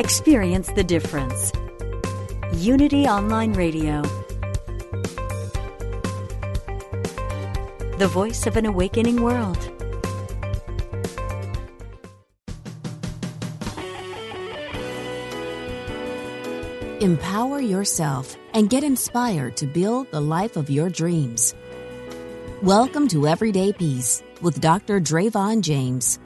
Experience the difference. Unity Online Radio. The voice of an awakening world. Empower yourself and get inspired to build the life of your dreams. Welcome to Everyday Peace with Dr. Dravon James.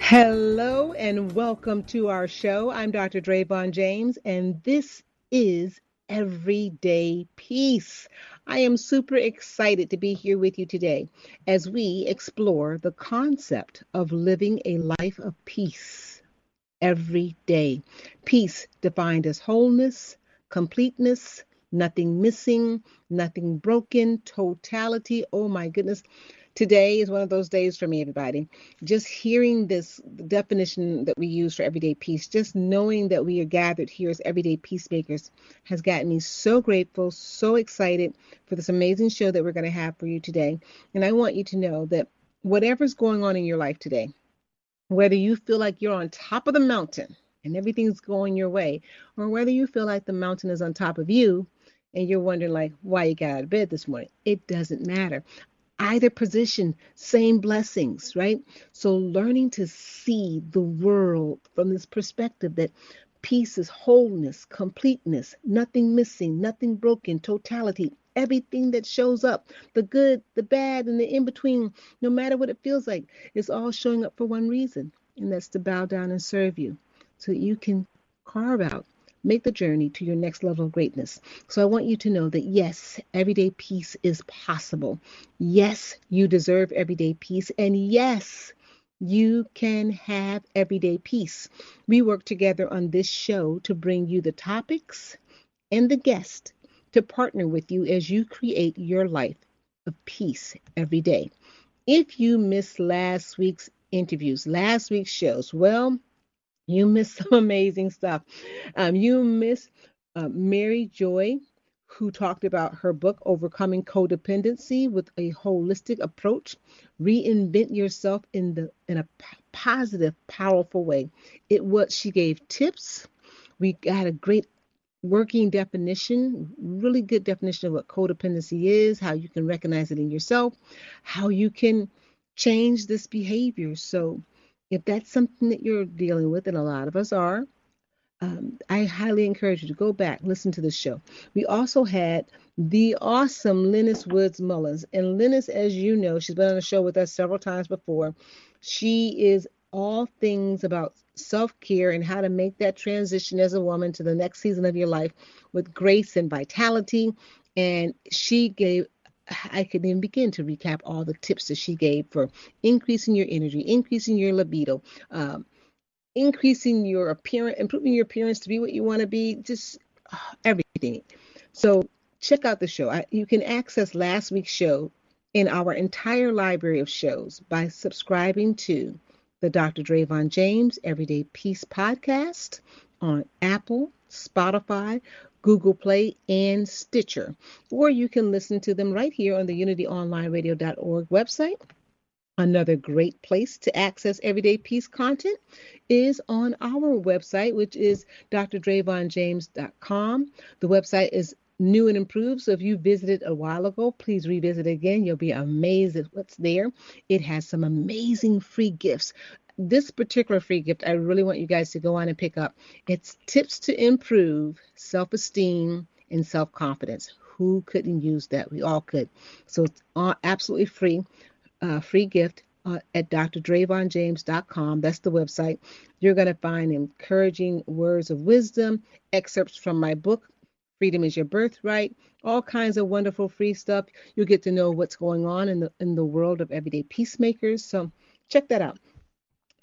Hello and welcome to our show. I'm Dr. Dravon James, and this is Everyday Peace. I am super excited to be here with you today as we explore the concept of living a life of peace every day. Peace defined as wholeness, completeness, nothing missing, nothing broken, totality. Oh my goodness. Today is one of those days for me, everybody. Just hearing this definition that we use for everyday peace, just knowing that we are gathered here as everyday peacemakers, has gotten me so grateful, so excited for this amazing show that we're going to have for you today. And I want you to know that whatever's going on in your life today, whether you feel like you're on top of the mountain and everything's going your way, or whether you feel like the mountain is on top of you and you're wondering like why you got out of bed this morning, it doesn't matter either position, same blessings, right? So learning to see the world from this perspective that peace is wholeness, completeness, nothing missing, nothing broken, totality, everything that shows up, the good, the bad, and the in between, no matter what it feels like, it's all showing up for one reason, and that's to bow down and serve you so that you can carve out make the journey to your next level of greatness. So I want you to know that yes, everyday peace is possible. Yes, you deserve everyday peace. And yes, you can have everyday peace. We work together on this show to bring you the topics and the guest to partner with you as you create your life of peace every day. If you missed last week's interviews, last week's shows, well, you miss some amazing stuff. Um, you miss uh, Mary Joy, who talked about her book, Overcoming Codependency with a Holistic Approach. Reinvent yourself in the in a p- positive, powerful way. It was she gave tips. We got a great working definition, really good definition of what codependency is, how you can recognize it in yourself, how you can change this behavior. So if that's something that you're dealing with, and a lot of us are, um, I highly encourage you to go back, listen to the show. We also had the awesome Lennis Woods Mullins. And Lennis, as you know, she's been on the show with us several times before. She is all things about self care and how to make that transition as a woman to the next season of your life with grace and vitality. And she gave I could even begin to recap all the tips that she gave for increasing your energy, increasing your libido, um, increasing your appearance, improving your appearance to be what you want to be, just uh, everything. So check out the show. I, you can access last week's show in our entire library of shows by subscribing to the Dr. Dravon James Everyday Peace podcast on Apple, Spotify, Google Play, and Stitcher. Or you can listen to them right here on the unityonlineradio.org website. Another great place to access everyday peace content is on our website, which is drdravonjames.com. The website is new and improved. So if you visited a while ago, please revisit again. You'll be amazed at what's there. It has some amazing free gifts this particular free gift, I really want you guys to go on and pick up. It's tips to improve self esteem and self confidence. Who couldn't use that? We all could. So it's absolutely free, uh, free gift. Uh, at drdravonjames.com. That's the website. You're going to find encouraging words of wisdom, excerpts from my book, Freedom is Your Birthright, all kinds of wonderful free stuff. You'll get to know what's going on in the in the world of everyday peacemakers. So check that out.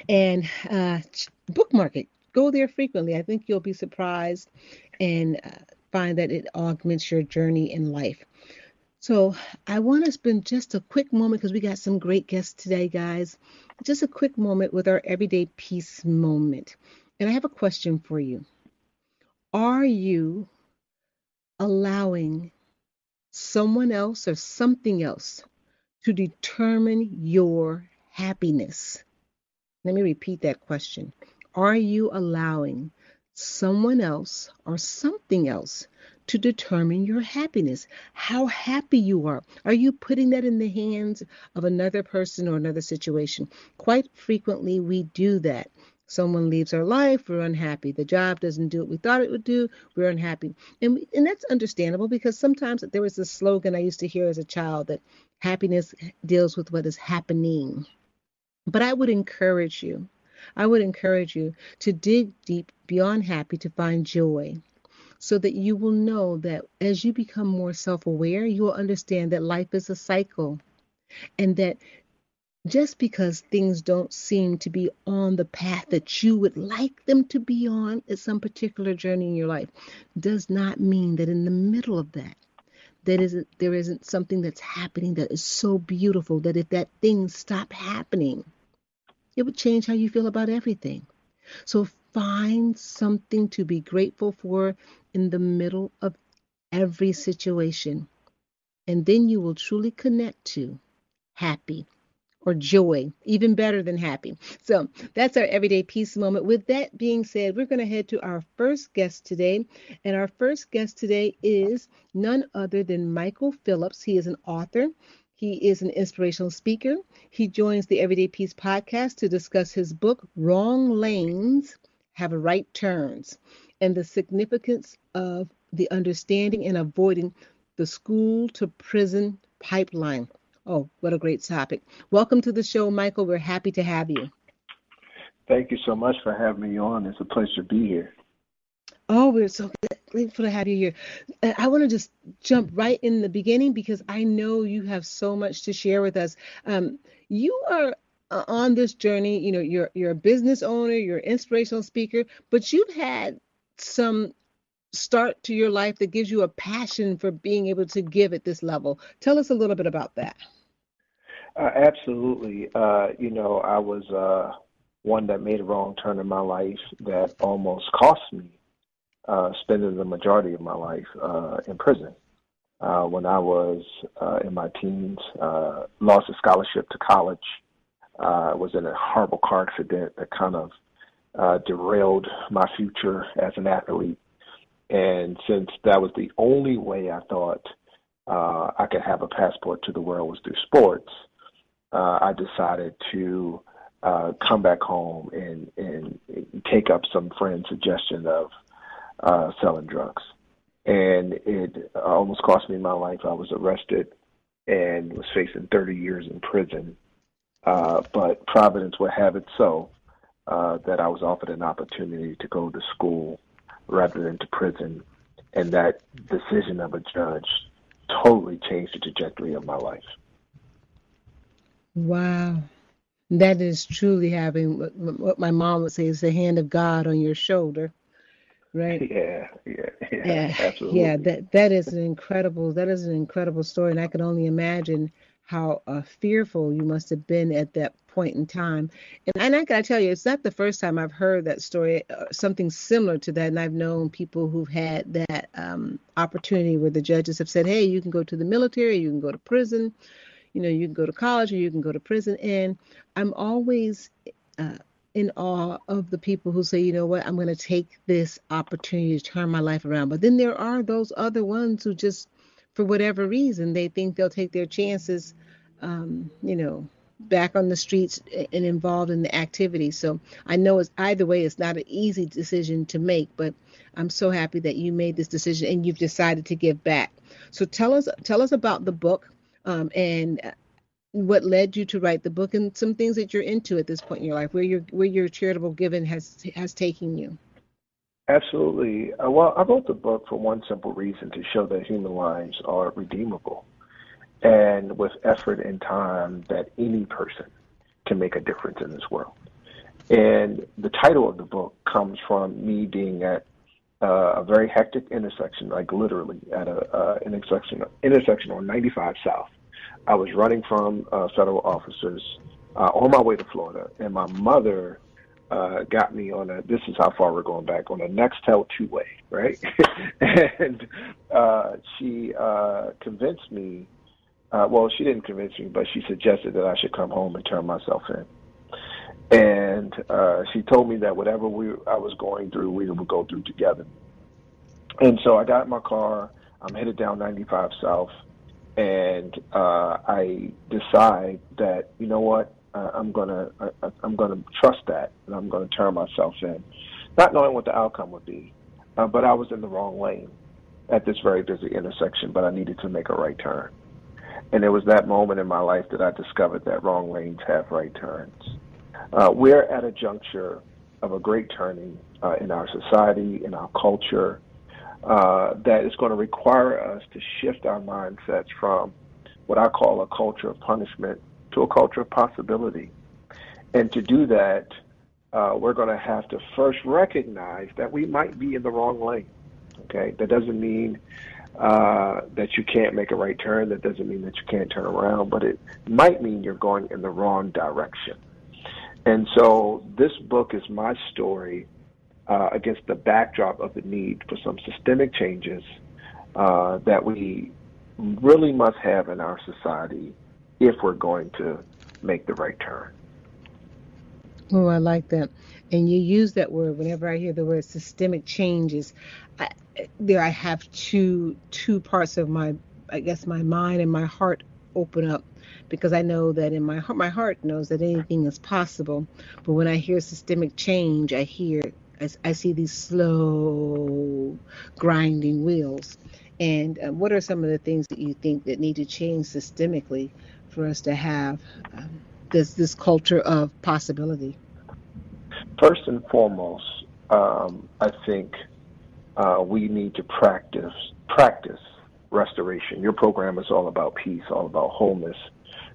And uh, bookmark it. Go there frequently. I think you'll be surprised and uh, find that it augments your journey in life. So I want to spend just a quick moment because we got some great guests today, guys. Just a quick moment with our everyday peace moment. And I have a question for you. Are you allowing someone else or something else to determine your happiness? Let me repeat that question. Are you allowing someone else or something else to determine your happiness? How happy you are? Are you putting that in the hands of another person or another situation? Quite frequently, we do that. Someone leaves our life, we're unhappy. The job doesn't do what we thought it would do, we're unhappy. And, and that's understandable because sometimes there was a slogan I used to hear as a child that happiness deals with what is happening. But I would encourage you, I would encourage you to dig deep beyond happy to find joy so that you will know that as you become more self aware, you will understand that life is a cycle and that just because things don't seem to be on the path that you would like them to be on at some particular journey in your life does not mean that in the middle of that that isn't there isn't something that's happening that is so beautiful that if that thing stopped happening it would change how you feel about everything so find something to be grateful for in the middle of every situation and then you will truly connect to happy or joy, even better than happy. So that's our everyday peace moment. With that being said, we're going to head to our first guest today. And our first guest today is none other than Michael Phillips. He is an author. He is an inspirational speaker. He joins the Everyday Peace podcast to discuss his book, Wrong Lanes Have Right Turns, and the significance of the understanding and avoiding the school to prison pipeline. Oh, what a great topic. Welcome to the show, Michael. We're happy to have you. Thank you so much for having me on. It's a pleasure to be here. Oh, we're so grateful to have you here. I want to just jump right in the beginning because I know you have so much to share with us. Um, you are uh, on this journey. You know, you're you're a business owner, you're an inspirational speaker, but you've had some start to your life that gives you a passion for being able to give at this level. Tell us a little bit about that. Uh, absolutely. Uh, you know, I was uh, one that made a wrong turn in my life that almost cost me uh, spending the majority of my life uh, in prison. Uh, when I was uh, in my teens, uh, lost a scholarship to college. Uh, was in a horrible car accident that kind of uh, derailed my future as an athlete. And since that was the only way I thought uh, I could have a passport to the world was through sports, uh, I decided to uh, come back home and, and take up some friend's suggestion of uh, selling drugs. And it almost cost me my life. I was arrested and was facing 30 years in prison. Uh, but Providence would have it so uh, that I was offered an opportunity to go to school rather than to prison. And that decision of a judge totally changed the trajectory of my life. Wow. That is truly having what my mom would say is the hand of God on your shoulder. Right. Yeah, yeah, yeah, yeah, absolutely. Yeah, that that is an incredible that is an incredible story, and I can only imagine how uh, fearful you must have been at that point in time. And, and I gotta tell you, it's not the first time I've heard that story, uh, something similar to that. And I've known people who've had that um, opportunity where the judges have said, hey, you can go to the military, you can go to prison, you know, you can go to college or you can go to prison. And I'm always uh, in awe of the people who say, you know what, I'm going to take this opportunity to turn my life around. But then there are those other ones who just, for whatever reason, they think they'll take their chances, um, you know, back on the streets and involved in the activity. So I know it's either way, it's not an easy decision to make, but I'm so happy that you made this decision and you've decided to give back. So tell us tell us about the book um, and what led you to write the book and some things that you're into at this point in your life, where your where your charitable giving has has taken you. Absolutely. Uh, well, I wrote the book for one simple reason to show that human lives are redeemable. And with effort and time, that any person can make a difference in this world. And the title of the book comes from me being at uh, a very hectic intersection, like literally at a uh, intersection intersection on 95 South. I was running from uh, federal officers uh, on my way to Florida, and my mother uh, got me on a. This is how far we're going back on a Nextel two way, right? and uh, she uh, convinced me. Uh, well, she didn't convince me, but she suggested that I should come home and turn myself in and uh, she told me that whatever we I was going through, we would go through together. And so I got in my car. I'm headed down 95 South, and uh, I decide that you know what uh, I'm gonna I, I'm gonna trust that, and I'm gonna turn myself in, not knowing what the outcome would be. Uh, but I was in the wrong lane at this very busy intersection, but I needed to make a right turn. And it was that moment in my life that I discovered that wrong lanes have right turns. Uh, we're at a juncture of a great turning uh, in our society, in our culture, uh, that is going to require us to shift our mindsets from what I call a culture of punishment to a culture of possibility. And to do that, uh, we're going to have to first recognize that we might be in the wrong lane. Okay, that doesn't mean uh, that you can't make a right turn. That doesn't mean that you can't turn around, but it might mean you're going in the wrong direction. And so this book is my story uh, against the backdrop of the need for some systemic changes uh, that we really must have in our society if we're going to make the right turn. Oh, I like that. And you use that word whenever I hear the word systemic changes. I, there, I have two two parts of my, I guess, my mind and my heart open up because I know that in my heart, my heart knows that anything is possible. But when I hear systemic change, I hear, I, I see these slow grinding wheels. And uh, what are some of the things that you think that need to change systemically for us to have um, this this culture of possibility? First and foremost, um, I think uh, we need to practice practice restoration. Your program is all about peace, all about wholeness,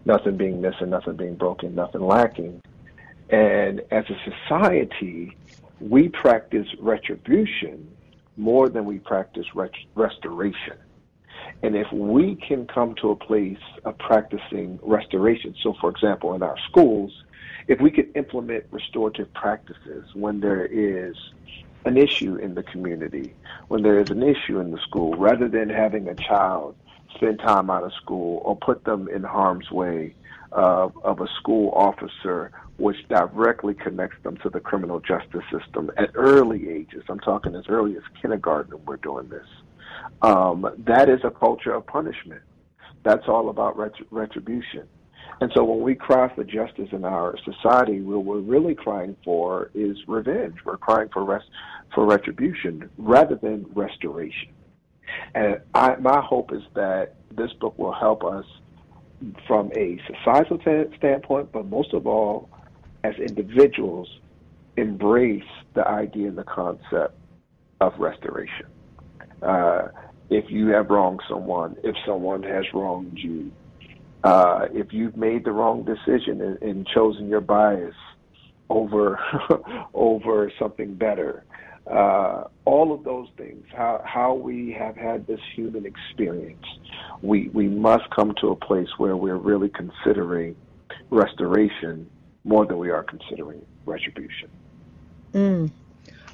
nothing being missing, nothing being broken, nothing lacking. And as a society, we practice retribution more than we practice ret- restoration. And if we can come to a place of practicing restoration, so for example, in our schools, if we could implement restorative practices when there is an issue in the community, when there is an issue in the school, rather than having a child spend time out of school or put them in harm's way uh, of a school officer, which directly connects them to the criminal justice system at early ages. I'm talking as early as kindergarten, we're doing this. Um, that is a culture of punishment. That's all about retribution. And so when we cry for justice in our society, what we're really crying for is revenge. We're crying for rest, for retribution rather than restoration. And I, my hope is that this book will help us from a societal t- standpoint, but most of all, as individuals, embrace the idea and the concept of restoration. Uh, if you have wronged someone, if someone has wronged you, uh, if you've made the wrong decision and, and chosen your bias over over something better, uh, all of those things, how, how we have had this human experience, we, we must come to a place where we're really considering restoration more than we are considering retribution. Mm.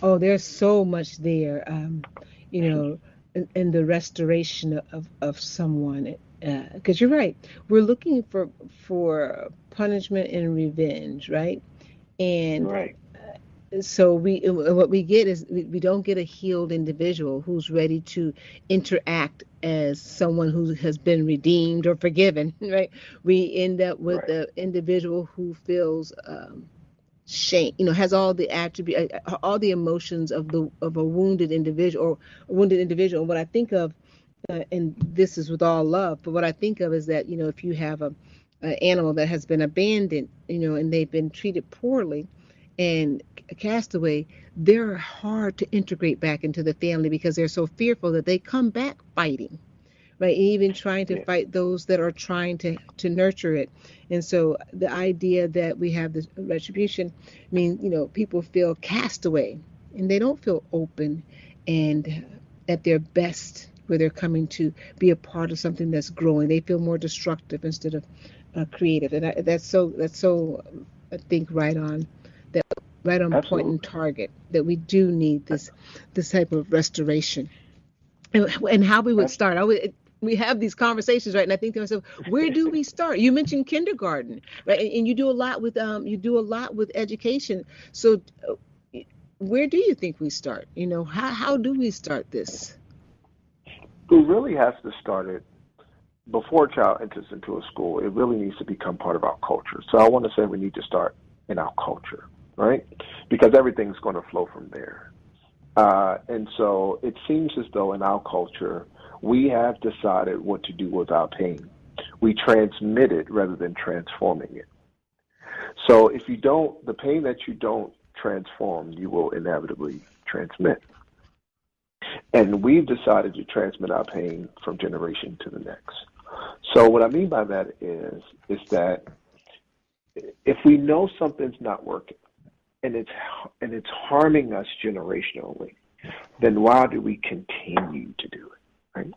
Oh, there's so much there, um, you know, in, in, the restoration of, of someone. Because uh, you're right, we're looking for for punishment and revenge, right? And right so we what we get is we don't get a healed individual who's ready to interact as someone who has been redeemed or forgiven right we end up with right. the individual who feels um, shame you know has all the attribute uh, all the emotions of the of a wounded individual or a wounded individual what i think of uh, and this is with all love but what i think of is that you know if you have a, a animal that has been abandoned you know and they've been treated poorly and castaway, they're hard to integrate back into the family because they're so fearful that they come back fighting right? Even trying to fight those that are trying to to nurture it. And so the idea that we have this retribution means, you know, people feel castaway and they don't feel open and at their best where they're coming to be a part of something that's growing. They feel more destructive instead of uh, creative. And I, that's so that's so I think right on that right on Absolutely. point and target that we do need this this type of restoration and, and how we would start. I would we have these conversations, right? And I think to myself, where do we start? You mentioned kindergarten, right? And, and you do a lot with um, you do a lot with education. So, uh, where do you think we start? You know, how how do we start this? We really have to start it before a child enters into a school. It really needs to become part of our culture. So I want to say we need to start in our culture, right? Because everything's going to flow from there. Uh, and so it seems as though in our culture we have decided what to do with our pain. We transmit it rather than transforming it. So if you don't, the pain that you don't transform, you will inevitably transmit. And we've decided to transmit our pain from generation to the next. So what I mean by that is, is that if we know something's not working and it's and it's harming us generationally, then why do we continue to do it? Right?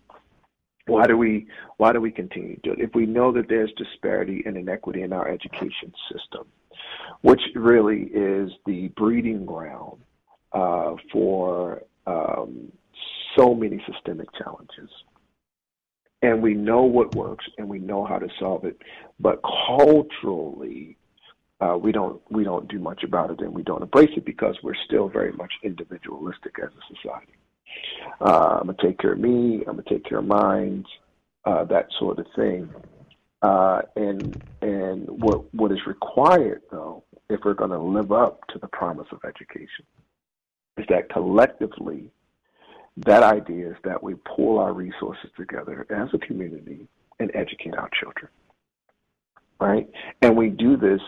Why do we why do we continue to do it? If we know that there's disparity and inequity in our education system, which really is the breeding ground uh, for um, so many systemic challenges. And we know what works and we know how to solve it, but culturally, uh, we don't we don't do much about it and we don't embrace it because we're still very much individualistic as a society. Uh, I'm gonna take care of me. I'm gonna take care of mine. Uh, that sort of thing. Uh, and and what what is required though, if we're going to live up to the promise of education, is that collectively, that idea is that we pull our resources together as a community and educate our children, right? And we do this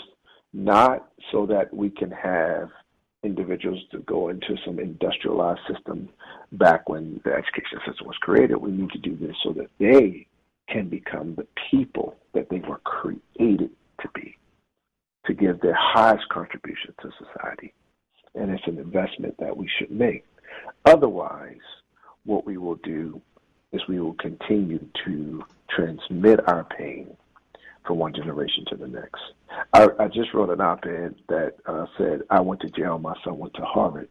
not so that we can have individuals to go into some industrialized system back when the education system was created. We need to do this so that they can become the people that they were created to be, to give their highest contribution to society. And it's an investment that we should make. Otherwise, what we will do is we will continue to transmit our pain from one generation to the next. I, I just wrote an op-ed that uh, said I went to jail, my son went to Harvard,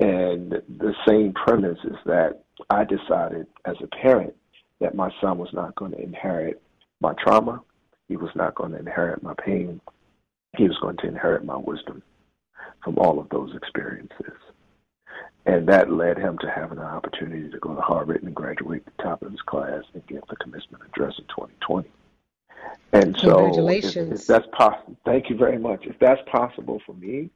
and the same premise is that I decided as a parent that my son was not going to inherit my trauma, he was not going to inherit my pain, he was going to inherit my wisdom from all of those experiences. And that led him to having an opportunity to go to Harvard and graduate the top of his class and give the commencement address in 2020. And so, if, if that's possible, thank you very much. If that's possible for me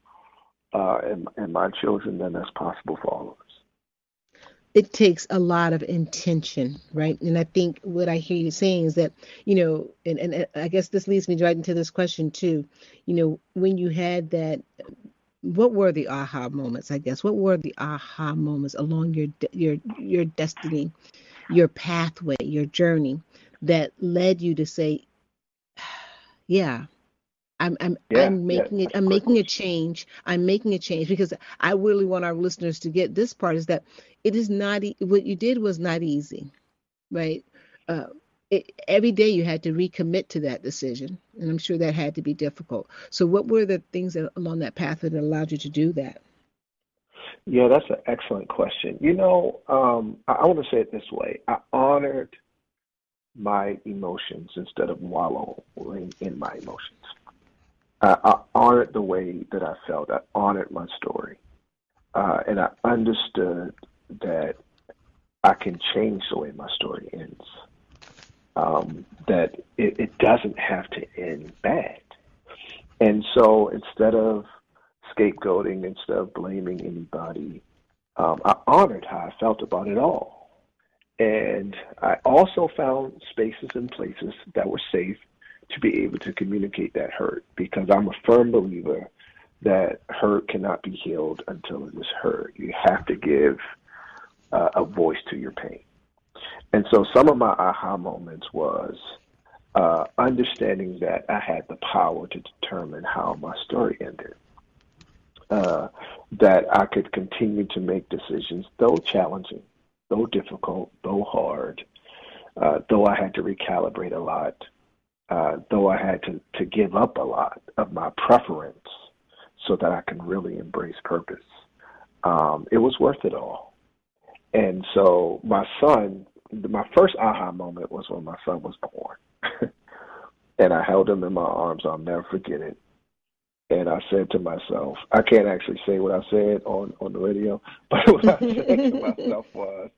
uh, and, and my children, then that's possible for all of us. It takes a lot of intention, right? And I think what I hear you saying is that, you know, and, and I guess this leads me right into this question too. You know, when you had that what were the aha moments i guess what were the aha moments along your your your destiny your pathway your journey that led you to say yeah. I'm I'm yeah, I'm making yeah, it I'm making a change. I'm making a change because I really want our listeners to get this part is that it is not what you did was not easy, right? Uh, it, every day you had to recommit to that decision, and I'm sure that had to be difficult. So, what were the things that, along that path that allowed you to do that? Yeah, that's an excellent question. You know, um, I, I want to say it this way: I honored my emotions instead of wallowing in my emotions. I, I honored the way that I felt. I honored my story. Uh, and I understood that I can change the way my story ends. Um, that it, it doesn't have to end bad. And so instead of scapegoating, instead of blaming anybody, um, I honored how I felt about it all. And I also found spaces and places that were safe to be able to communicate that hurt because I'm a firm believer that hurt cannot be healed until it is heard. You have to give uh, a voice to your pain. And so some of my aha moments was uh, understanding that I had the power to determine how my story ended. Uh, that I could continue to make decisions, though challenging, though difficult, though hard, uh, though I had to recalibrate a lot, uh, though I had to, to give up a lot of my preference so that I can really embrace purpose. Um, it was worth it all. And so my son, my first aha moment was when my son was born. and I held him in my arms. I'll never forget it. And I said to myself, I can't actually say what I said on, on the radio, but what I said to myself was,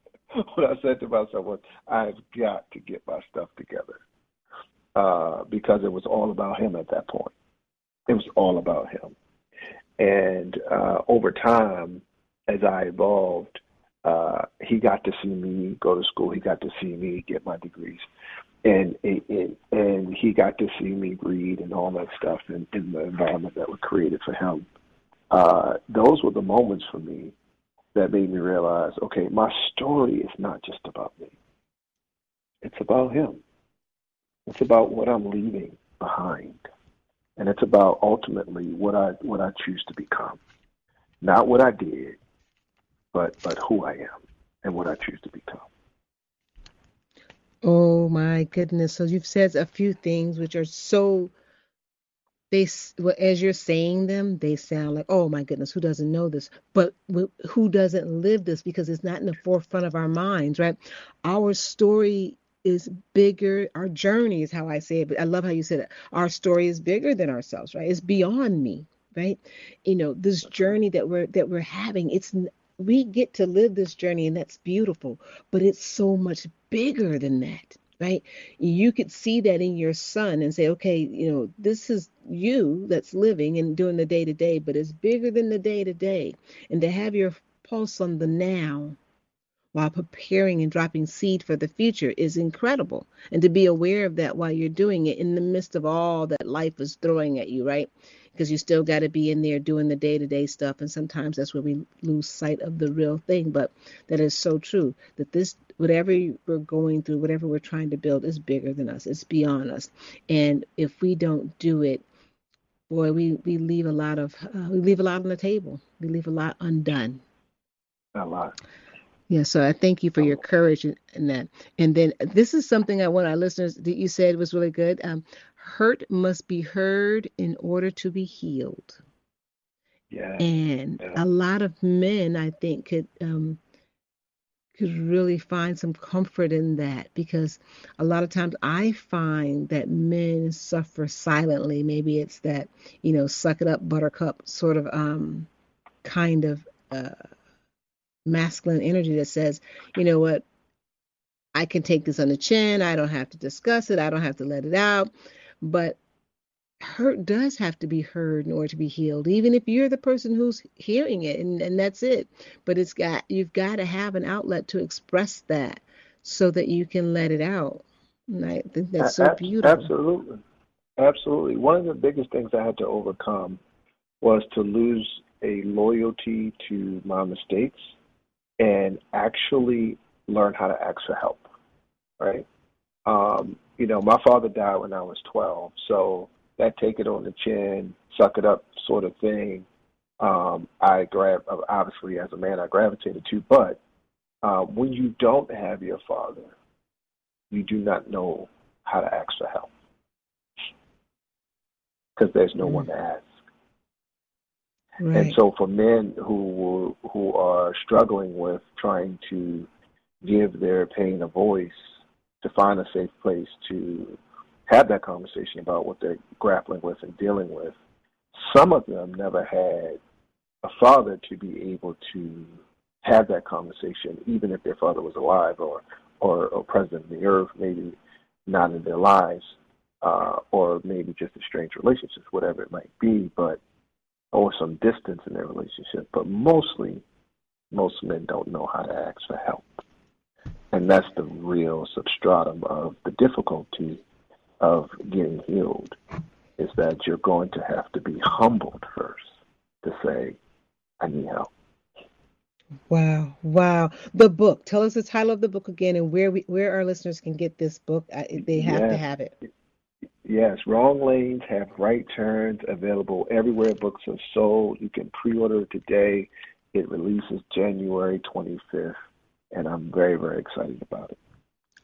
what I said to myself was, I've got to get my stuff together. Uh, because it was all about him at that point. It was all about him. And uh, over time, as I evolved, uh, he got to see me go to school. He got to see me get my degrees, and and, and he got to see me read and all that stuff in, in the environment that was created for him. Uh, those were the moments for me that made me realize, okay, my story is not just about me. It's about him. It's about what I'm leaving behind and it's about ultimately what I what I choose to become, not what I did, but but who I am and what I choose to become. Oh my goodness! So you've said a few things which are so they as you're saying them they sound like oh my goodness who doesn't know this but who doesn't live this because it's not in the forefront of our minds right our story is bigger. Our journey is how I say it, but I love how you said it. Our story is bigger than ourselves, right? It's beyond me, right? You know, this journey that we're that we're having, it's we get to live this journey and that's beautiful, but it's so much bigger than that, right? You could see that in your son and say, okay, you know, this is you that's living and doing the day to day, but it's bigger than the day to day. And to have your pulse on the now while preparing and dropping seed for the future is incredible. And to be aware of that while you're doing it in the midst of all that life is throwing at you, right? Because you still got to be in there doing the day to day stuff. And sometimes that's where we lose sight of the real thing. But that is so true that this, whatever we're going through, whatever we're trying to build, is bigger than us, it's beyond us. And if we don't do it, boy, we, we leave a lot of, uh, we leave a lot on the table, we leave a lot undone. A lot. Yeah, so I thank you for your courage in, in, that. And then this is something I want our listeners that you said was really good. Um, hurt must be heard in order to be healed. Yeah. And yeah. a lot of men, I think, could um, could really find some comfort in that because a lot of times I find that men suffer silently. Maybe it's that you know, suck it up, buttercup sort of um, kind of. Uh, masculine energy that says, you know what, I can take this on the chin. I don't have to discuss it. I don't have to let it out. But hurt does have to be heard in order to be healed, even if you're the person who's hearing it and, and that's it. But it's got you've got to have an outlet to express that so that you can let it out. And I think that's so beautiful. Absolutely. Absolutely. One of the biggest things I had to overcome was to lose a loyalty to my mistakes and actually learn how to ask for help, right? Um, you know, my father died when I was 12, so that take it on the chin, suck it up sort of thing, um, I grab, obviously as a man, I gravitated to. But uh, when you don't have your father, you do not know how to ask for help because there's no mm-hmm. one to ask. Right. And so for men who who are struggling with trying to give their pain a voice, to find a safe place to have that conversation about what they're grappling with and dealing with, some of them never had a father to be able to have that conversation, even if their father was alive or or, or present in the earth, maybe not in their lives, uh, or maybe just a strange relationship, whatever it might be. But or some distance in their relationship, but mostly, most men don't know how to ask for help. And that's the real substratum of the difficulty of getting healed, is that you're going to have to be humbled first to say, I need help. Wow, wow. The book. Tell us the title of the book again and where we where our listeners can get this book. They have yes. to have it. Yes, Wrong Lanes have right turns available everywhere books are sold. You can pre-order today. It releases January 25th, and I'm very, very excited about it.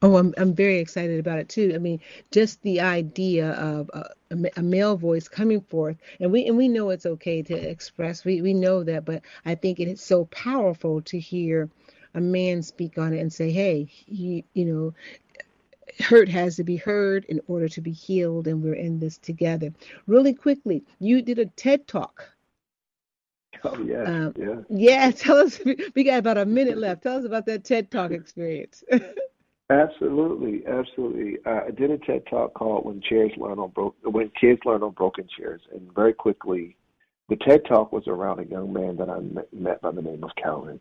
Oh, I'm I'm very excited about it too. I mean, just the idea of a, a, male voice coming forth, and we and we know it's okay to express. We we know that, but I think it is so powerful to hear a man speak on it and say, "Hey, he, you know, hurt has to be heard in order to be healed, and we're in this together." Really quickly, you did a TED talk. Oh yeah, um, yeah. Yeah, tell us. We got about a minute left. Tell us about that TED talk experience. Absolutely, absolutely. Uh, I did a TED talk called "When Chairs Learn on Broke When Kids Learn on Broken Chairs," and very quickly, the TED talk was around a young man that I met by the name of Calvin.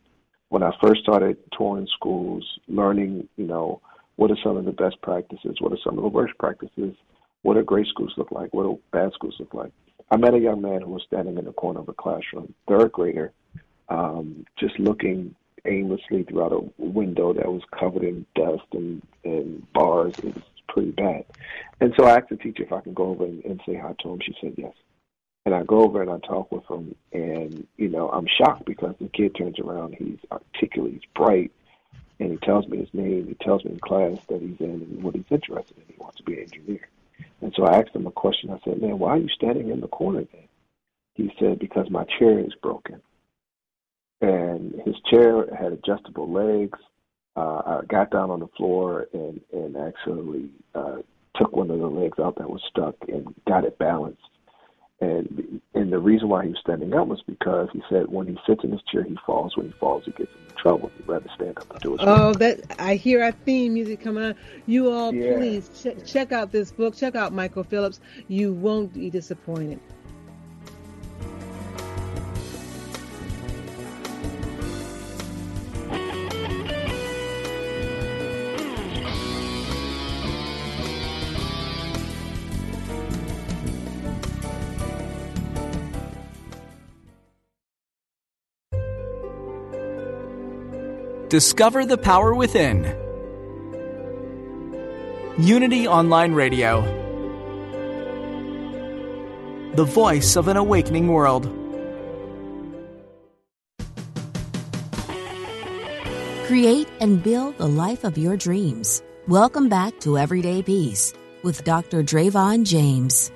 When I first started touring schools, learning, you know, what are some of the best practices, what are some of the worst practices, what do great schools look like, what do bad schools look like. I met a young man who was standing in the corner of a classroom, third grader, um, just looking aimlessly throughout a window that was covered in dust and, and bars. It was pretty bad. And so I asked the teacher if I can go over and, and say hi to him. She said yes. And I go over and I talk with him, and you know I'm shocked because the kid turns around. He's articulate, he's bright, and he tells me his name. He tells me in class that he's in and what he's interested in. He wants to be an engineer. And so I asked him a question. I said, "Man, why are you standing in the corner then?" He said, "Because my chair is broken." and his chair had adjustable legs. Uh, I got down on the floor and and actually uh, took one of the legs out that was stuck and got it balanced. And and the reason why he was standing up was because he said when he sits in his chair he falls. When he falls, he gets into trouble. He'd rather stand up and do it. Oh, that I hear our theme music coming on. You all, yeah. please ch- check out this book. Check out Michael Phillips. You won't be disappointed. Discover the power within. Unity Online Radio. The voice of an awakening world. Create and build the life of your dreams. Welcome back to Everyday Peace with Dr. Dravon James.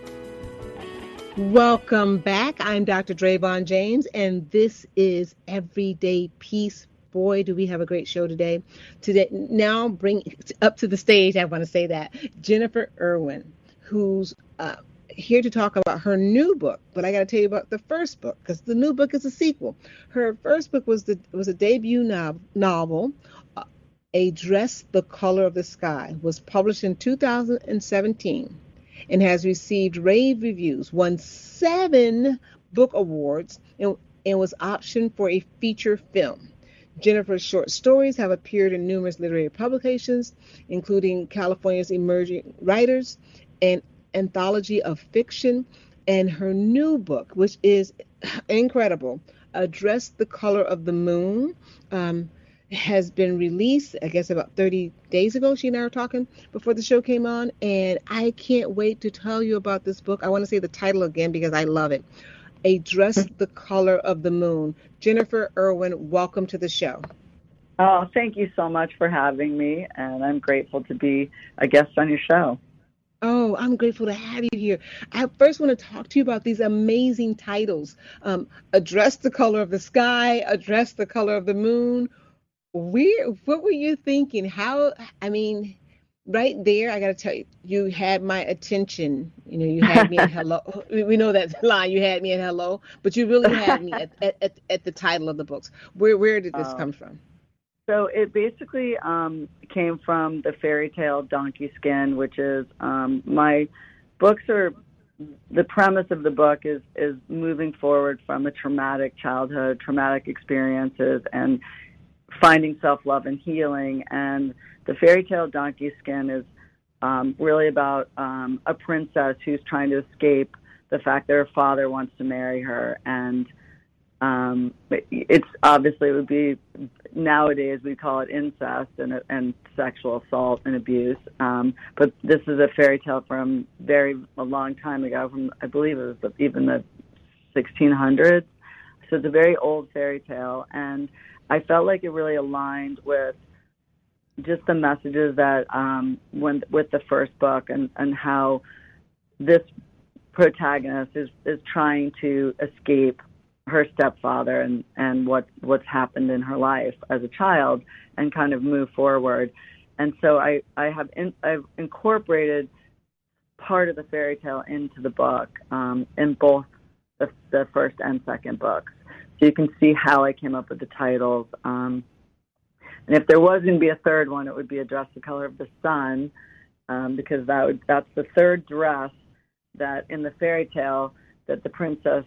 Welcome back. I'm Dr. Dravon James, and this is Everyday Peace boy, do we have a great show today. Today, now bring up to the stage. I want to say that Jennifer Irwin, who's uh, here to talk about her new book. But I got to tell you about the first book because the new book is a sequel. Her first book was the was a debut no- novel. Uh, a Dress the Color of the Sky was published in 2017 and has received rave reviews, won seven book awards, and, and was optioned for a feature film. Jennifer's short stories have appeared in numerous literary publications, including California's Emerging Writers, an anthology of fiction, and her new book, which is incredible, A Dress the Color of the Moon. Um, has been released, I guess about 30 days ago. She and I were talking before the show came on, and I can't wait to tell you about this book. I want to say the title again because I love it. A Dress the Color of the Moon. Jennifer Irwin, welcome to the show. Oh, thank you so much for having me, and I'm grateful to be a guest on your show. Oh, I'm grateful to have you here. I first want to talk to you about these amazing titles um, A Dress the Color of the Sky, A Dress the Color of the Moon. Where, what were you thinking? How, I mean, right there, I got to tell you, you had my attention. You know, you had me at hello. We know that line. You had me at hello, but you really had me at, at, at, at the title of the books. Where where did this oh. come from? So it basically um, came from the fairy tale Donkey Skin, which is um, my books are. The premise of the book is is moving forward from a traumatic childhood, traumatic experiences, and finding self love and healing. And the fairy tale Donkey Skin is um, really about um, a princess who's trying to escape the fact that her father wants to marry her, and Um, it's obviously it would be nowadays we call it incest and and sexual assault and abuse. Um, but this is a fairy tale from very a long time ago, from I believe it was even the 1600s. So it's a very old fairy tale, and I felt like it really aligned with just the messages that um, when with the first book and and how this protagonist is is trying to escape her stepfather and and what what's happened in her life as a child and kind of move forward. And so i i have in, i've incorporated part of the fairy tale into the book um, in both the, the first and second books. So you can see how i came up with the titles um, and if there was going to be a third one it would be a dress the color of the sun um, because that would that's the third dress that in the fairy tale that the princess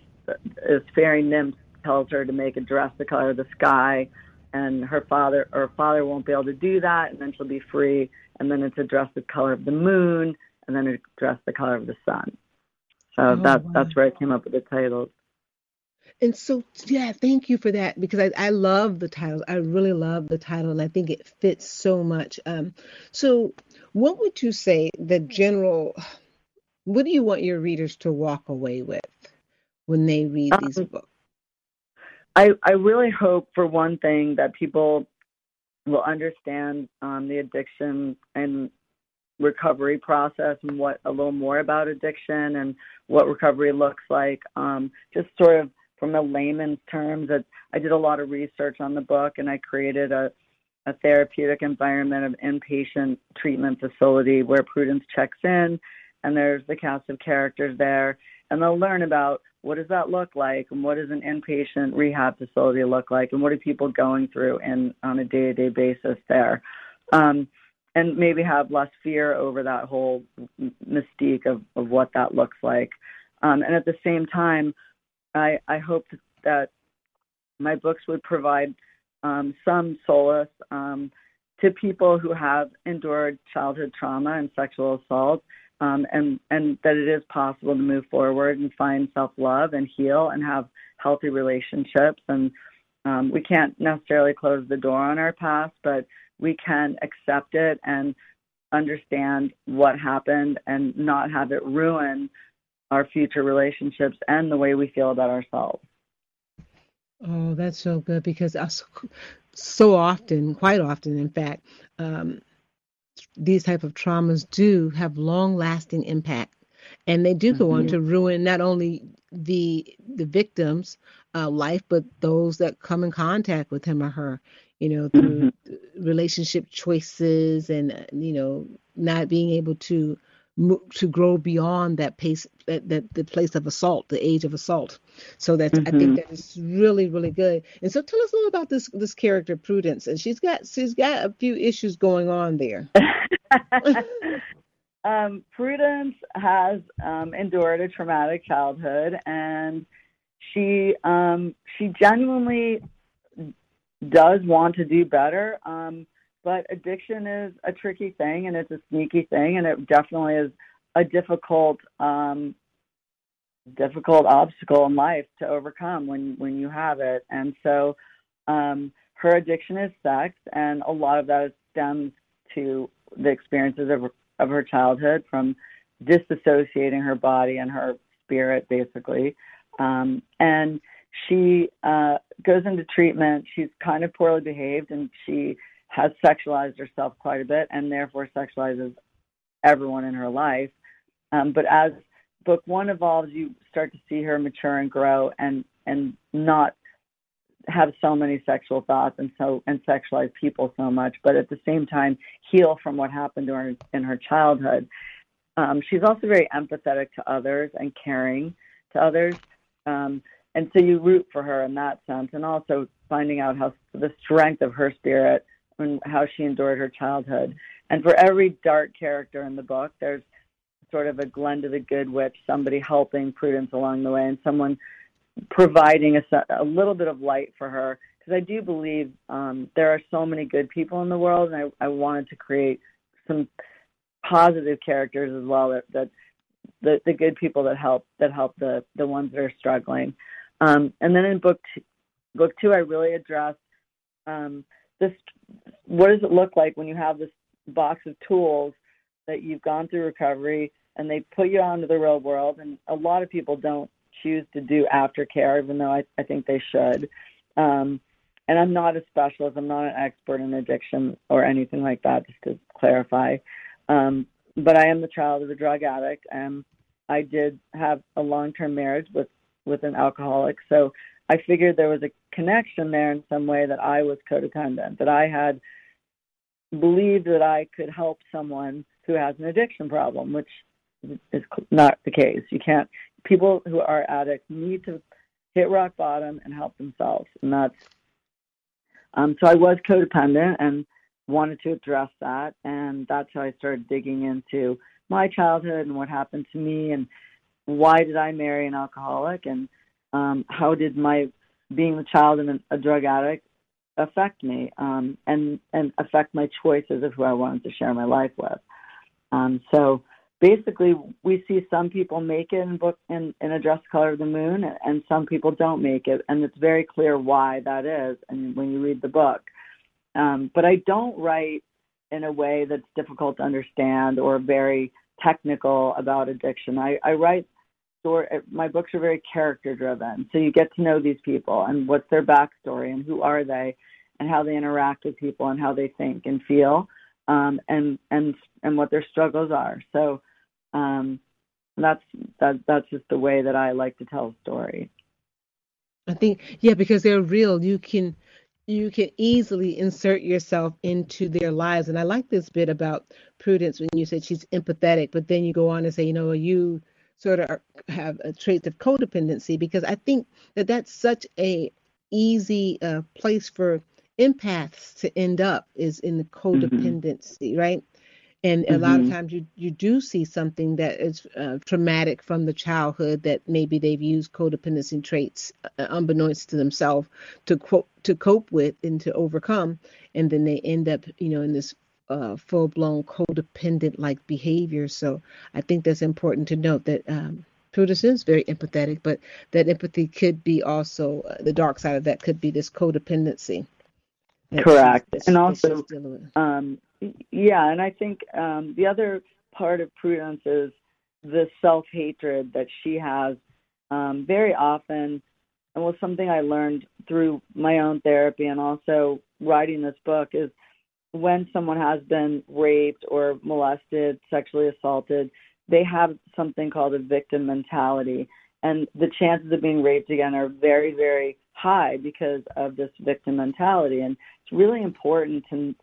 is fairy nymph tells her to make a dress the color of the sky. And her father or father won't be able to do that and then she'll be free. And then it's a dress the color of the moon and then a dress the color of the sun. So oh, that wow. that's where i came up with the titles and so yeah thank you for that because i, I love the title. i really love the title and i think it fits so much um, so what would you say the general what do you want your readers to walk away with when they read these um, books? I, I really hope, for one thing, that people will understand um, the addiction and recovery process and what a little more about addiction and what recovery looks like. Um, just sort of from a layman's terms, that I did a lot of research on the book and I created a, a therapeutic environment of inpatient treatment facility where Prudence checks in and there's the cast of characters there and they'll learn about what does that look like and what does an inpatient rehab facility look like and what are people going through in on a day-to-day basis there. Um, and maybe have less fear over that whole mystique of, of what that looks like. Um, and at the same time i, I hope that my books would provide um, some solace um, to people who have endured childhood trauma and sexual assault um, and and that it is possible to move forward and find self love and heal and have healthy relationships. And um, we can't necessarily close the door on our past, but we can accept it and understand what happened and not have it ruin our future relationships and the way we feel about ourselves. Oh, that's so good because so often, quite often, in fact, um, these type of traumas do have long lasting impact and they do go mm-hmm. on to ruin not only the the victim's uh, life but those that come in contact with him or her you know through mm-hmm. relationship choices and you know not being able to to grow beyond that pace that, that the place of assault the age of assault so that's mm-hmm. i think mm-hmm. that is really really good and so tell us a little about this this character prudence and she's got she's got a few issues going on there um, prudence has um, endured a traumatic childhood and she um, she genuinely does want to do better um, but addiction is a tricky thing and it's a sneaky thing and it definitely is a difficult um difficult obstacle in life to overcome when when you have it. And so um her addiction is sex and a lot of that stems to the experiences of of her childhood from disassociating her body and her spirit basically. Um and she uh goes into treatment. She's kind of poorly behaved and she has sexualized herself quite a bit and therefore sexualizes everyone in her life. Um, but as book one evolves, you start to see her mature and grow and and not have so many sexual thoughts and so and sexualize people so much, but at the same time heal from what happened to her in her childhood. Um, she's also very empathetic to others and caring to others. Um, and so you root for her in that sense, and also finding out how the strength of her spirit and how she endured her childhood. And for every dark character in the book, there's sort of a Glenda the Good Witch, somebody helping Prudence along the way, and someone providing a, a little bit of light for her. Because I do believe um, there are so many good people in the world, and I, I wanted to create some positive characters as well that, that the, the good people that help that help the the ones that are struggling. Um, and then in book two, book two, I really address um, this. What does it look like when you have this box of tools that you've gone through recovery and they put you onto the real world? And a lot of people don't choose to do aftercare, even though I, I think they should. Um, and I'm not a specialist. I'm not an expert in addiction or anything like that, just to clarify. Um, but I am the child of a drug addict, and I did have a long-term marriage with with an alcoholic. So I figured there was a connection there in some way that I was codependent, that I had believed that I could help someone who has an addiction problem, which is not the case. You can't. People who are addicts need to hit rock bottom and help themselves, and that's. Um, so I was codependent and wanted to address that, and that's how I started digging into my childhood and what happened to me, and why did I marry an alcoholic, and um, how did my being the child of a drug addict affect me um, and and affect my choices of who I wanted to share my life with. Um, so basically, we see some people make it in book in, in a dress Color of the Moon, and some people don't make it, and it's very clear why that is. And when you read the book, um, but I don't write in a way that's difficult to understand or very technical about addiction. I, I write story. My books are very character driven, so you get to know these people and what's their backstory and who are they, and how they interact with people and how they think and feel, um, and and and what their struggles are. So um, that's that that's just the way that I like to tell a story. I think yeah, because they're real. You can you can easily insert yourself into their lives. And I like this bit about Prudence when you said she's empathetic, but then you go on and say, you know, you sort of are, have a traits of codependency because I think that that's such a easy uh, place for empaths to end up is in the mm-hmm. codependency, mm-hmm. right? and a mm-hmm. lot of mm-hmm. times you you do see something that is uh, traumatic from the childhood that maybe they've used codependency traits uh, unbeknownst to themselves to quote to cope with and to overcome and then they end up you know in this uh, full-blown codependent like behavior so i think that's important to note that um, Prudence is very empathetic, but that empathy could be also uh, the dark side of that could be this codependency. Correct, and also um, yeah, and I think um, the other part of Prudence is the self hatred that she has um, very often, and was something I learned through my own therapy and also writing this book is when someone has been raped or molested, sexually assaulted, they have something called a victim mentality. And the chances of being raped again are very, very high because of this victim mentality. And it's really important to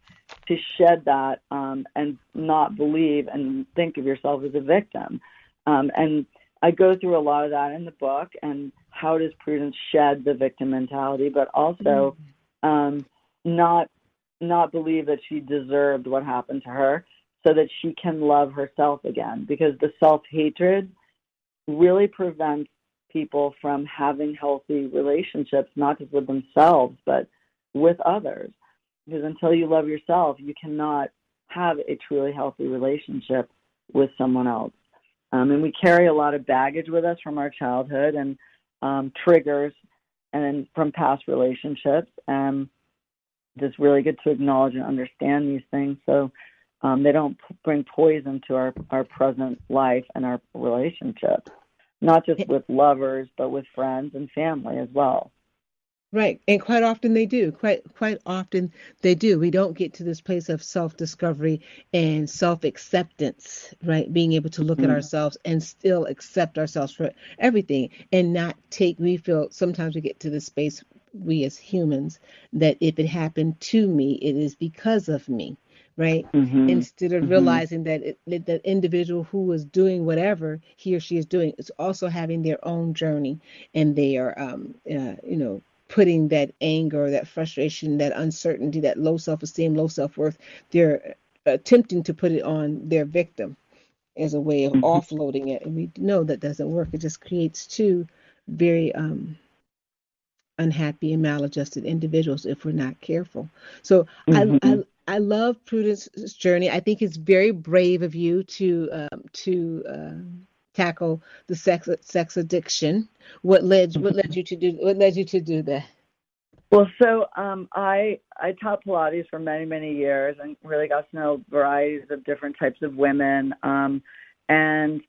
to shed that um, and not believe and think of yourself as a victim. Um, and I go through a lot of that in the book and how does Prudence shed the victim mentality, but also mm-hmm. um, not not believe that she deserved what happened to her, so that she can love herself again. Because the self hatred really prevents people from having healthy relationships, not just with themselves, but with others because until you love yourself, you cannot have a truly healthy relationship with someone else. Um, and we carry a lot of baggage with us from our childhood and um, triggers and from past relationships. And it's really good to acknowledge and understand these things so um, they don't p- bring poison to our, our present life and our relationships, not just with lovers, but with friends and family as well. Right, and quite often they do. Quite quite often they do. We don't get to this place of self-discovery and self-acceptance, right? Being able to look mm. at ourselves and still accept ourselves for everything and not take we feel sometimes we get to this space we as humans that if it happened to me, it is because of me, right? Mm-hmm. Instead of mm-hmm. realizing that it, that individual who is doing whatever he or she is doing is also having their own journey, and they are, um, uh, you know, putting that anger, that frustration, that uncertainty, that low self esteem, low self worth, they're attempting to put it on their victim as a way of mm-hmm. offloading it. And we know that doesn't work. It just creates two very um, unhappy and maladjusted individuals if we're not careful. So mm-hmm. I, I I love Prudence's journey. I think it's very brave of you to um, to uh, tackle the sex sex addiction. What led what led you to do what led you to do that? Well, so um, I I taught Pilates for many many years and really got to know varieties of different types of women. Um, and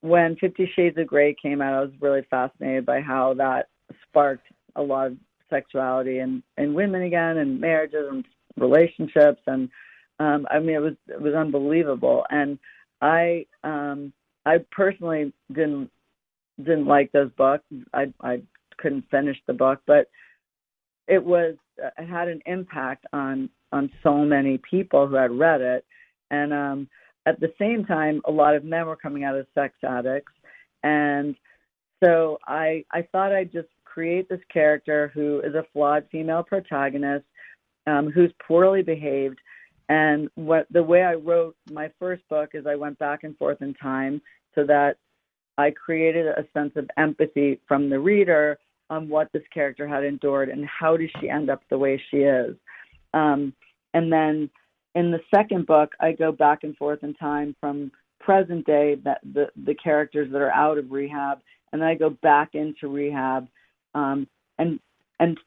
when Fifty Shades of Grey came out, I was really fascinated by how that sparked a lot of sexuality and in women again, and marriages and relationships, and um, I mean it was it was unbelievable. And I um, I personally didn't didn't like those books. I I couldn't finish the book, but it was it had an impact on on so many people who had read it, and um, at the same time, a lot of men were coming out as sex addicts, and so I I thought I'd just create this character who is a flawed female protagonist, um, who's poorly behaved. And what the way I wrote my first book is I went back and forth in time so that I created a sense of empathy from the reader on what this character had endured and how did she end up the way she is. Um, and then in the second book, I go back and forth in time from present day that the the characters that are out of rehab, and then I go back into rehab, um, and and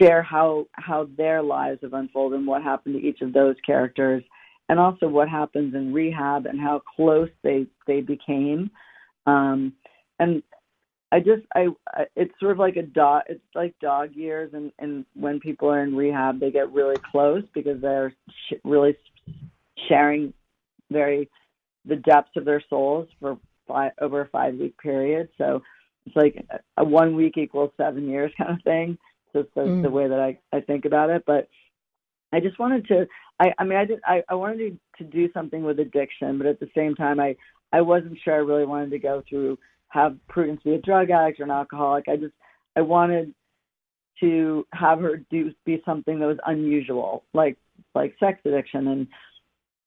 share how how their lives have unfolded and what happened to each of those characters, and also what happens in rehab and how close they they became, um, and I just I, I it's sort of like a dog it's like dog years and and when people are in rehab they get really close because they're sh- really sharing very the depths of their souls for five, over a five week period. So it's like a one week equals seven years kind of thing so that's mm. the way that I I think about it but I just wanted to I I mean I did I I wanted to, to do something with addiction but at the same time I I wasn't sure I really wanted to go through have Prudence be a drug addict or an alcoholic. I just I wanted to have her do be something that was unusual, like like sex addiction. And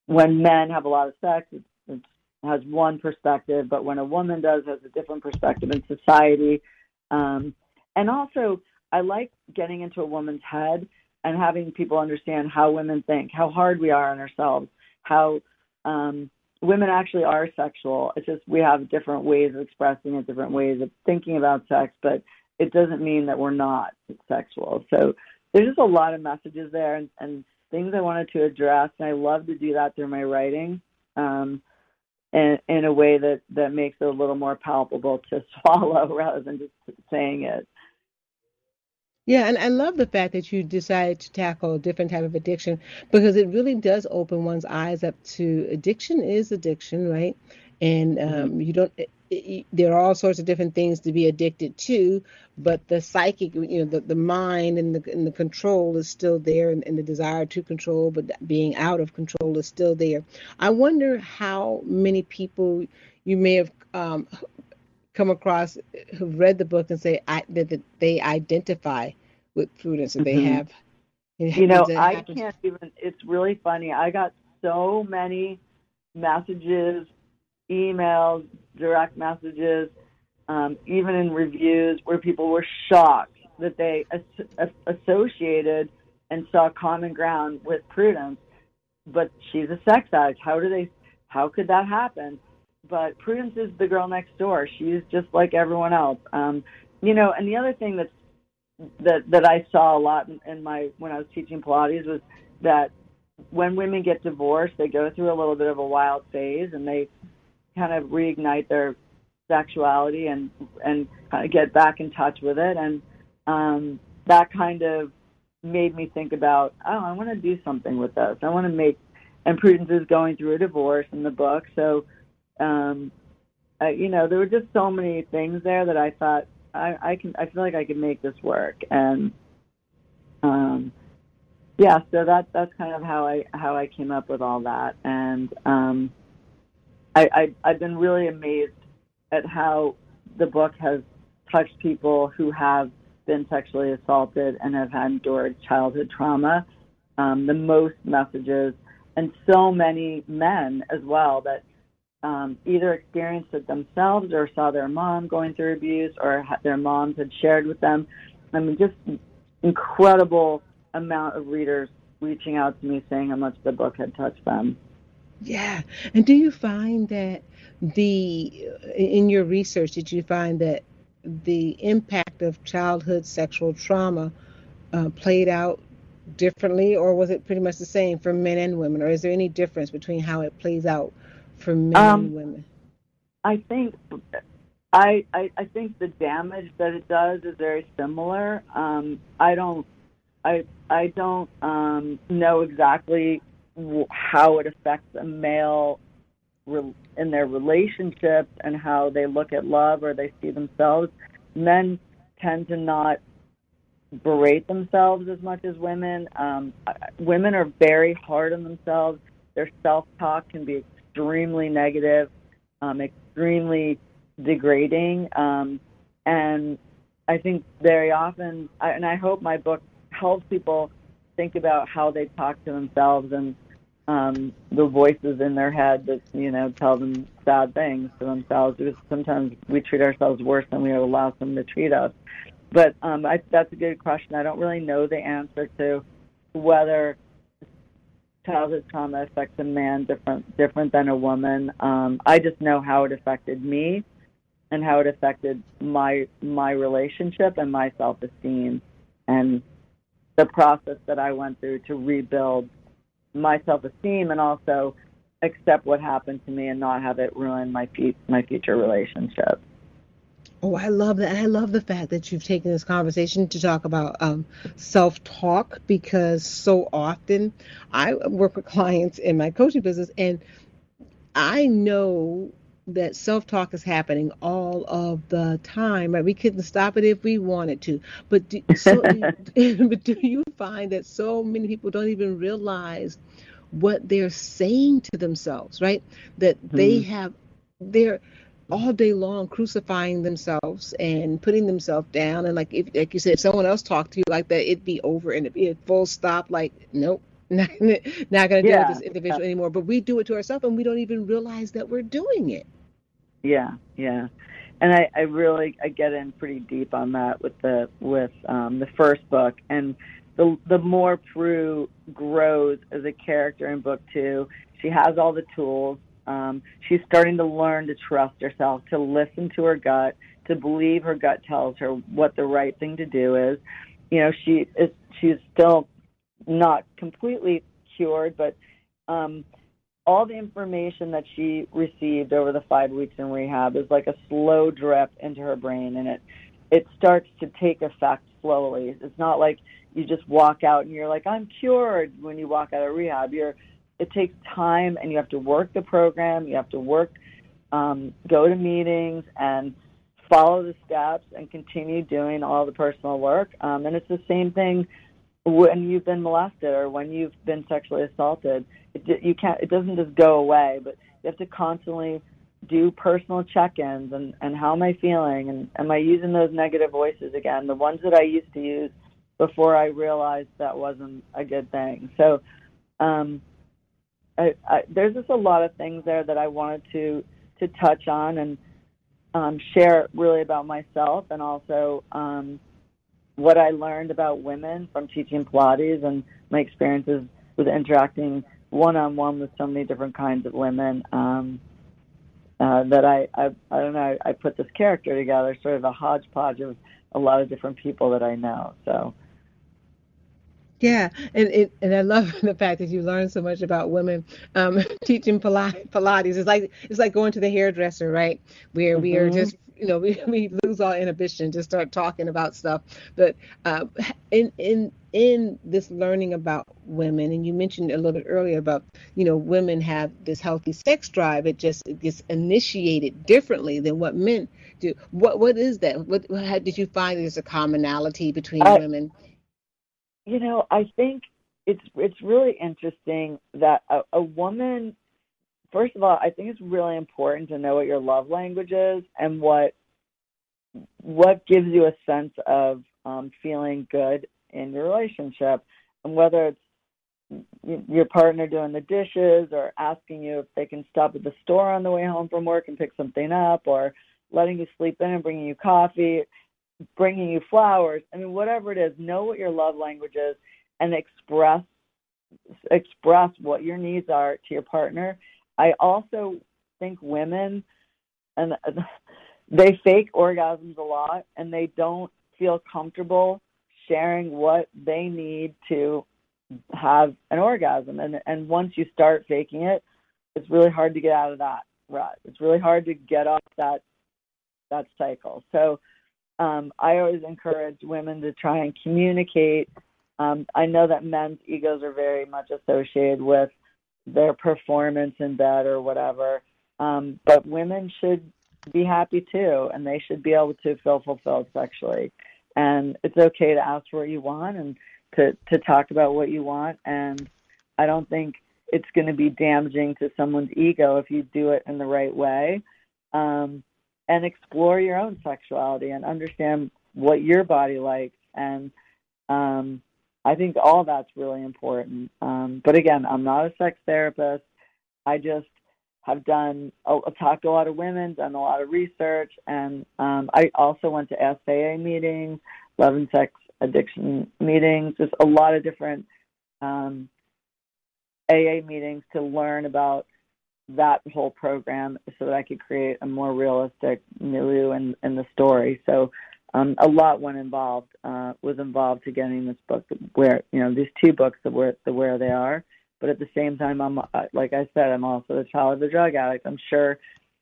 when men have a lot of sex, it, it has one perspective, but when a woman does, has a different perspective in society. Um, and also, I like getting into a woman's head and having people understand how women think, how hard we are on ourselves, how um, women actually are sexual. It's just we have different ways of expressing it, different ways of thinking about sex, but it doesn't mean that we're not sexual. So there's just a lot of messages there and, and things I wanted to address, and I love to do that through my writing. Um, in, in a way that, that makes it a little more palpable to swallow rather than just saying it. Yeah, and I love the fact that you decided to tackle a different type of addiction because it really does open one's eyes up to addiction is addiction, right? And um, mm-hmm. you don't. It, it, there are all sorts of different things to be addicted to, but the psychic, you know, the, the mind and the and the control is still there, and, and the desire to control, but being out of control is still there. I wonder how many people you may have um, come across who've read the book and say I, that, that they identify with Prudence and mm-hmm. they have. You know, I can't even. It's really funny. I got so many messages, emails, direct messages, um, even in reviews where people were shocked that they as- associated and saw common ground with Prudence, but she's a sex addict. How do they? How could that happen? but Prudence is the girl next door. She's just like everyone else. Um, you know, and the other thing that's that that I saw a lot in, in my when I was teaching Pilates was that when women get divorced, they go through a little bit of a wild phase, and they kind of reignite their sexuality and and kind of get back in touch with it, and um, that kind of made me think about, oh, I want to do something with this. I want to make, and Prudence is going through a divorce in the book, so um, I, you know, there were just so many things there that I thought I, I can. I feel like I can make this work, and um, yeah. So that that's kind of how I how I came up with all that, and um, I, I I've been really amazed at how the book has touched people who have been sexually assaulted and have endured childhood trauma. Um, the most messages, and so many men as well that um, either experienced it themselves or saw their mom going through abuse or their moms had shared with them. I mean, just incredible amount of readers reaching out to me saying how much the book had touched them. Yeah. And do you find that the in your research did you find that the impact of childhood sexual trauma uh, played out differently or was it pretty much the same for men and women or is there any difference between how it plays out for men um, and women? I think I, I I think the damage that it does is very similar. Um, I don't I I don't um, know exactly how it affects a male in their relationships and how they look at love or they see themselves. Men tend to not berate themselves as much as women. Um, women are very hard on themselves. Their self talk can be extremely negative, um, extremely degrading. Um, and I think very often, and I hope my book helps people think about how they talk to themselves and um, the voices in their head that you know tell them sad things to themselves. Because sometimes we treat ourselves worse than we allow them to treat us. But um, I, that's a good question. I don't really know the answer to whether childhood trauma affects a man different different than a woman. Um, I just know how it affected me and how it affected my my relationship and my self esteem and the process that I went through to rebuild my self esteem and also accept what happened to me and not have it ruin my my future relationship. Oh, I love that. I love the fact that you've taken this conversation to talk about um, self talk because so often I work with clients in my coaching business and I know that self talk is happening all of the time, right? We couldn't stop it if we wanted to. But do, so, but do you find that so many people don't even realize what they're saying to themselves, right? That mm-hmm. they have, they're all day long crucifying themselves and putting themselves down. And like if, like you said, if someone else talked to you like that, it'd be over and it'd be a full stop. Like, nope, not, not going to deal with this individual yeah. anymore. But we do it to ourselves and we don't even realize that we're doing it. Yeah, yeah. And I, I really I get in pretty deep on that with the with um, the first book and the the more Prue grows as a character in book two, she has all the tools. Um, she's starting to learn to trust herself, to listen to her gut, to believe her gut tells her what the right thing to do is. You know, she is she's still not completely cured, but um, all the information that she received over the five weeks in rehab is like a slow drip into her brain, and it it starts to take effect slowly. It's not like you just walk out and you're like I'm cured when you walk out of rehab. You're it takes time, and you have to work the program. You have to work, um, go to meetings, and follow the steps, and continue doing all the personal work. Um, and it's the same thing when you've been molested or when you've been sexually assaulted it, you can't it doesn't just go away but you have to constantly do personal check-ins and and how am i feeling? And am i using those negative voices again? The ones that i used to use before i realized that wasn't a good thing. So um I, I, there's just a lot of things there that i wanted to to touch on and um, share really about myself and also um, what I learned about women from teaching Pilates and my experiences with interacting one on one with so many different kinds of women. Um, uh, that I, I I don't know I, I put this character together, sort of a hodgepodge of a lot of different people that I know. So yeah, and it, and I love the fact that you learn so much about women um, teaching Pilates. It's like it's like going to the hairdresser, right? Where mm-hmm. we are mm-hmm. just you know we, we lose all inhibition just start talking about stuff. But uh, in in in this learning about women and you mentioned a little bit earlier about you know women have this healthy sex drive it just it gets initiated differently than what men do. What what is that? What how, did you find there's a commonality between I, women? You know i think it's it's really interesting that a, a woman first of all, I think it's really important to know what your love language is and what what gives you a sense of um, feeling good in your relationship, and whether it's your partner doing the dishes or asking you if they can stop at the store on the way home from work and pick something up or letting you sleep in and bringing you coffee bringing you flowers i mean whatever it is know what your love language is and express express what your needs are to your partner. I also think women and they fake orgasms a lot and they don't feel comfortable sharing what they need to have an orgasm. And and once you start faking it it's really hard to get out of that rut. It's really hard to get off that that cycle. So um, I always encourage women to try and communicate. Um, I know that men's egos are very much associated with their performance in bed or whatever, um, but women should be happy too, and they should be able to feel fulfilled sexually. And it's okay to ask for what you want and to to talk about what you want. And I don't think it's going to be damaging to someone's ego if you do it in the right way. Um, and explore your own sexuality and understand what your body likes and um i think all that's really important um but again i'm not a sex therapist i just have done i've talked to a lot of women done a lot of research and um i also went to saa meetings love and sex addiction meetings just a lot of different um aa meetings to learn about that whole program so that I could create a more realistic milieu in, in the story. So um, a lot went involved uh, was involved to getting this book where you know these two books that were the where they are. But at the same time, I'm uh, like I said, I'm also the child of a drug addict. I'm sure,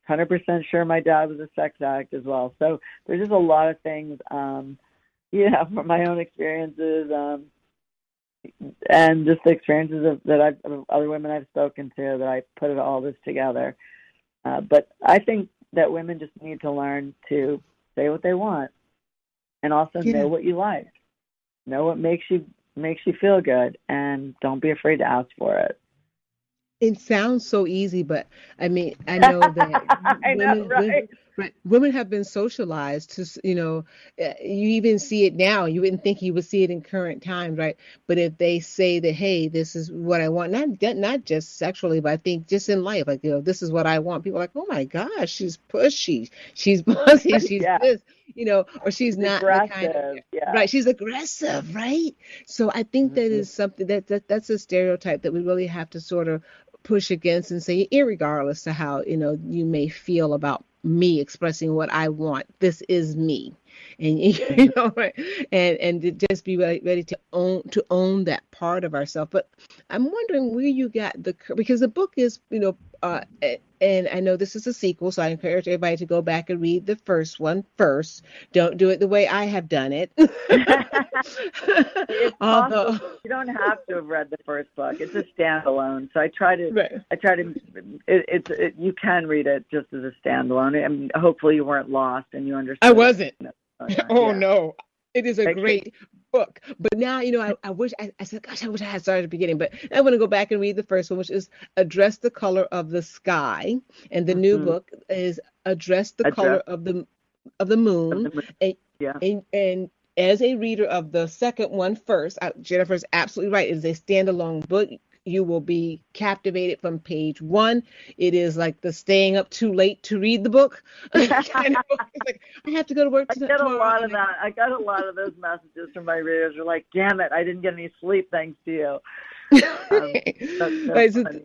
100% sure my dad was a sex addict as well. So there's just a lot of things, um, you know, from my own experiences. Um, and just the experiences of, that I've of other women I've spoken to that I put it all this together. Uh, but I think that women just need to learn to say what they want, and also yeah. know what you like, know what makes you makes you feel good, and don't be afraid to ask for it. It sounds so easy, but I mean, I know that I women, know, right? Women, right, women have been socialized to, you know, eh, you even see it now. You wouldn't think you would see it in current times, right? But if they say that, hey, this is what I want, not not just sexually, but I think just in life, like, you know, this is what I want. People are like, oh my gosh, she's pushy, she's bossy, she's yeah. this, you know, or she's not aggressive, kind of, yeah. right? She's aggressive, right? So I think mm-hmm. that is something that, that that's a stereotype that we really have to sort of push against and say, regardless to how you know you may feel about me expressing what I want, this is me, and you know, and and to just be ready, to own to own that part of ourselves. But I'm wondering where you got the because the book is you know uh, and I know this is a sequel, so I encourage everybody to go back and read the first one first. Don't do it the way I have done it. Although you don't have to have read the first book; it's a standalone. So I try to, right. I try to, it, it's it, you can read it just as a standalone. and hopefully you weren't lost and you understood. I wasn't. oh yeah. no, it is a great book. But now, you know, I, I wish I, I, said, gosh, I wish I had started at the beginning. But I want to go back and read the first one, which is A Dress the Color of the Sky. And the mm-hmm. new book is A Dress the A Dress. Color of the of the Moon. Of the moon. And, yeah. And, and as a reader of the second one first, Jennifer's absolutely right. It is a standalone book you will be captivated from page one. It is like the staying up too late to read the book. kind of book. Like, I have to go to work. I get a lot of that. I got a lot of those messages from my readers. Are like, "Damn it, I didn't get any sleep thanks to you." Um, that's, that's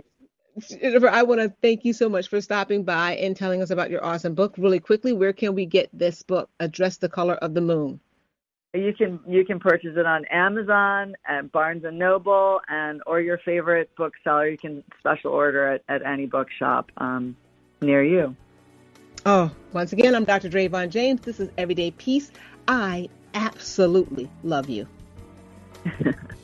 Jennifer, I want to thank you so much for stopping by and telling us about your awesome book. Really quickly, where can we get this book, A Dress the Color of the Moon? You can you can purchase it on Amazon and Barnes and Noble and or your favorite bookseller. You can special order it at any bookshop um, near you. Oh, once again, I'm Dr. Dravon James. This is Everyday Peace. I absolutely love you.